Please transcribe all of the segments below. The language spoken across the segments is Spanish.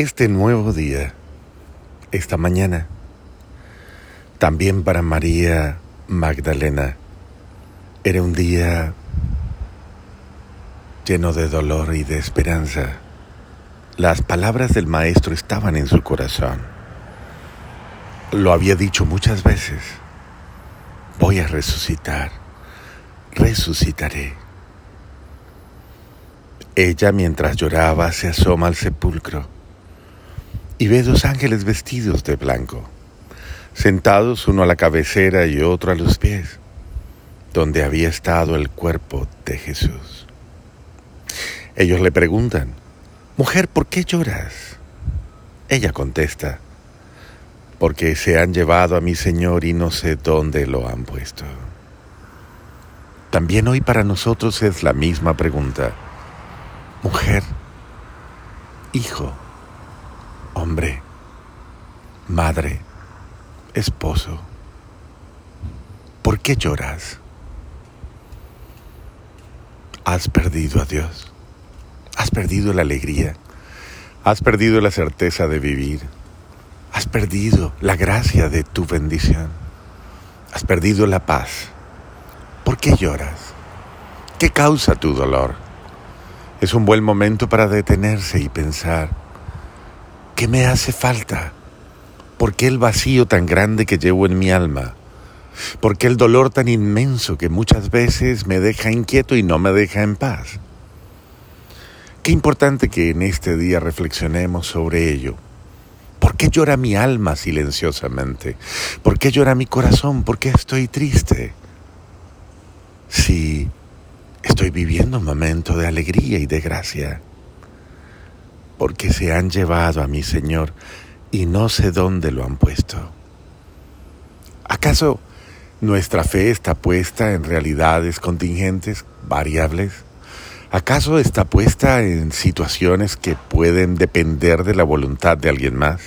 este nuevo día, esta mañana, también para María Magdalena, era un día lleno de dolor y de esperanza. Las palabras del Maestro estaban en su corazón. Lo había dicho muchas veces. Voy a resucitar, resucitaré. Ella, mientras lloraba, se asoma al sepulcro y ve dos ángeles vestidos de blanco, sentados uno a la cabecera y otro a los pies, donde había estado el cuerpo de Jesús. Ellos le preguntan, Mujer, ¿por qué lloras? Ella contesta, porque se han llevado a mi Señor y no sé dónde lo han puesto. También hoy para nosotros es la misma pregunta. Mujer, hijo, hombre, madre, esposo, ¿por qué lloras? Has perdido a Dios, has perdido la alegría, has perdido la certeza de vivir, has perdido la gracia de tu bendición, has perdido la paz. ¿Por qué lloras? ¿Qué causa tu dolor? Es un buen momento para detenerse y pensar, ¿Qué me hace falta? ¿Por qué el vacío tan grande que llevo en mi alma? ¿Por qué el dolor tan inmenso que muchas veces me deja inquieto y no me deja en paz? Qué importante que en este día reflexionemos sobre ello. ¿Por qué llora mi alma silenciosamente? ¿Por qué llora mi corazón? ¿Por qué estoy triste? Si estoy viviendo un momento de alegría y de gracia porque se han llevado a mi Señor y no sé dónde lo han puesto. ¿Acaso nuestra fe está puesta en realidades contingentes, variables? ¿Acaso está puesta en situaciones que pueden depender de la voluntad de alguien más?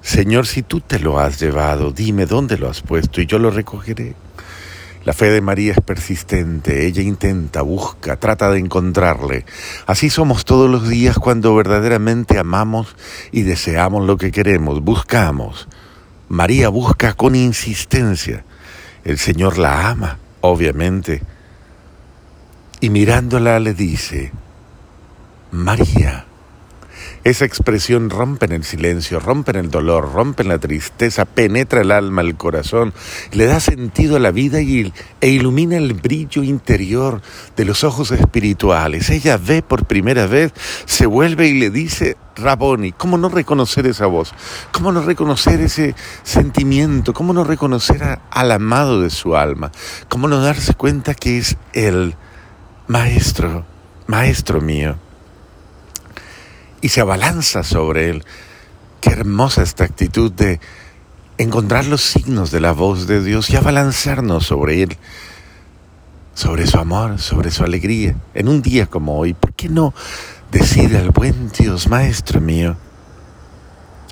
Señor, si tú te lo has llevado, dime dónde lo has puesto y yo lo recogeré. La fe de María es persistente, ella intenta, busca, trata de encontrarle. Así somos todos los días cuando verdaderamente amamos y deseamos lo que queremos, buscamos. María busca con insistencia. El Señor la ama, obviamente. Y mirándola le dice, María. Esa expresión rompe en el silencio, rompe en el dolor, rompe en la tristeza, penetra el alma, el corazón, le da sentido a la vida y, e ilumina el brillo interior de los ojos espirituales. Ella ve por primera vez, se vuelve y le dice, Raboni, ¿cómo no reconocer esa voz? ¿Cómo no reconocer ese sentimiento? ¿Cómo no reconocer al amado de su alma? ¿Cómo no darse cuenta que es el maestro, maestro mío? Y se abalanza sobre él. Qué hermosa esta actitud de encontrar los signos de la voz de Dios y abalanzarnos sobre él, sobre su amor, sobre su alegría. En un día como hoy, ¿por qué no decide al buen Dios, Maestro mío,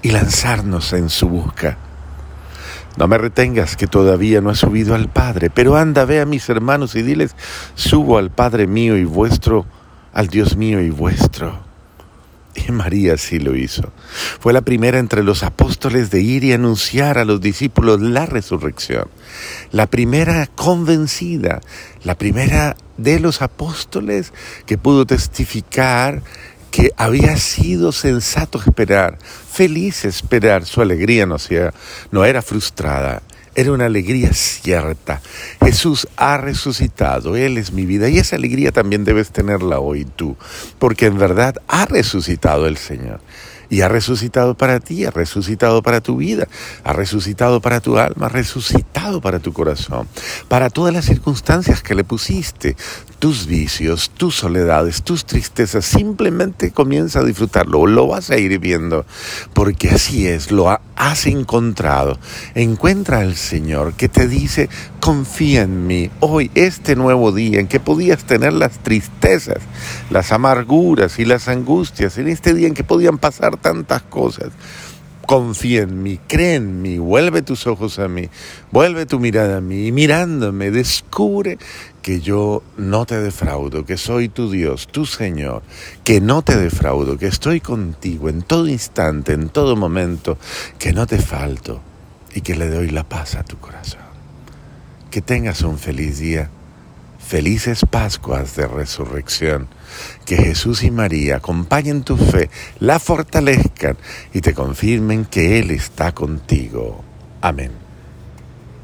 y lanzarnos en su busca? No me retengas que todavía no he subido al Padre, pero anda, ve a mis hermanos y diles, subo al Padre mío y vuestro, al Dios mío y vuestro. María sí lo hizo. Fue la primera entre los apóstoles de ir y anunciar a los discípulos la resurrección. La primera convencida, la primera de los apóstoles que pudo testificar que había sido sensato esperar, feliz esperar, su alegría no, sea, no era frustrada, era una alegría cierta. Jesús ha resucitado, Él es mi vida y esa alegría también debes tenerla hoy tú, porque en verdad ha resucitado el Señor y ha resucitado para ti, ha resucitado para tu vida, ha resucitado para tu alma, ha resucitado para tu corazón, para todas las circunstancias que le pusiste, tus vicios, tus soledades, tus tristezas, simplemente comienza a disfrutarlo, lo vas a ir viendo, porque así es, lo has encontrado. Encuentra al Señor que te dice, confía en mí, hoy, este nuevo día en que podías tener las tristezas, las amarguras y las angustias, en este día en que podían pasar tantas cosas. confía en mí, cree en mí, vuelve tus ojos a mí, vuelve tu mirada a mí y mirándome descubre que yo no te defraudo, que soy tu Dios, tu Señor, que no te defraudo, que estoy contigo en todo instante, en todo momento, que no te falto y que le doy la paz a tu corazón. Que tengas un feliz día Felices Pascuas de Resurrección. Que Jesús y María acompañen tu fe, la fortalezcan y te confirmen que Él está contigo. Amén.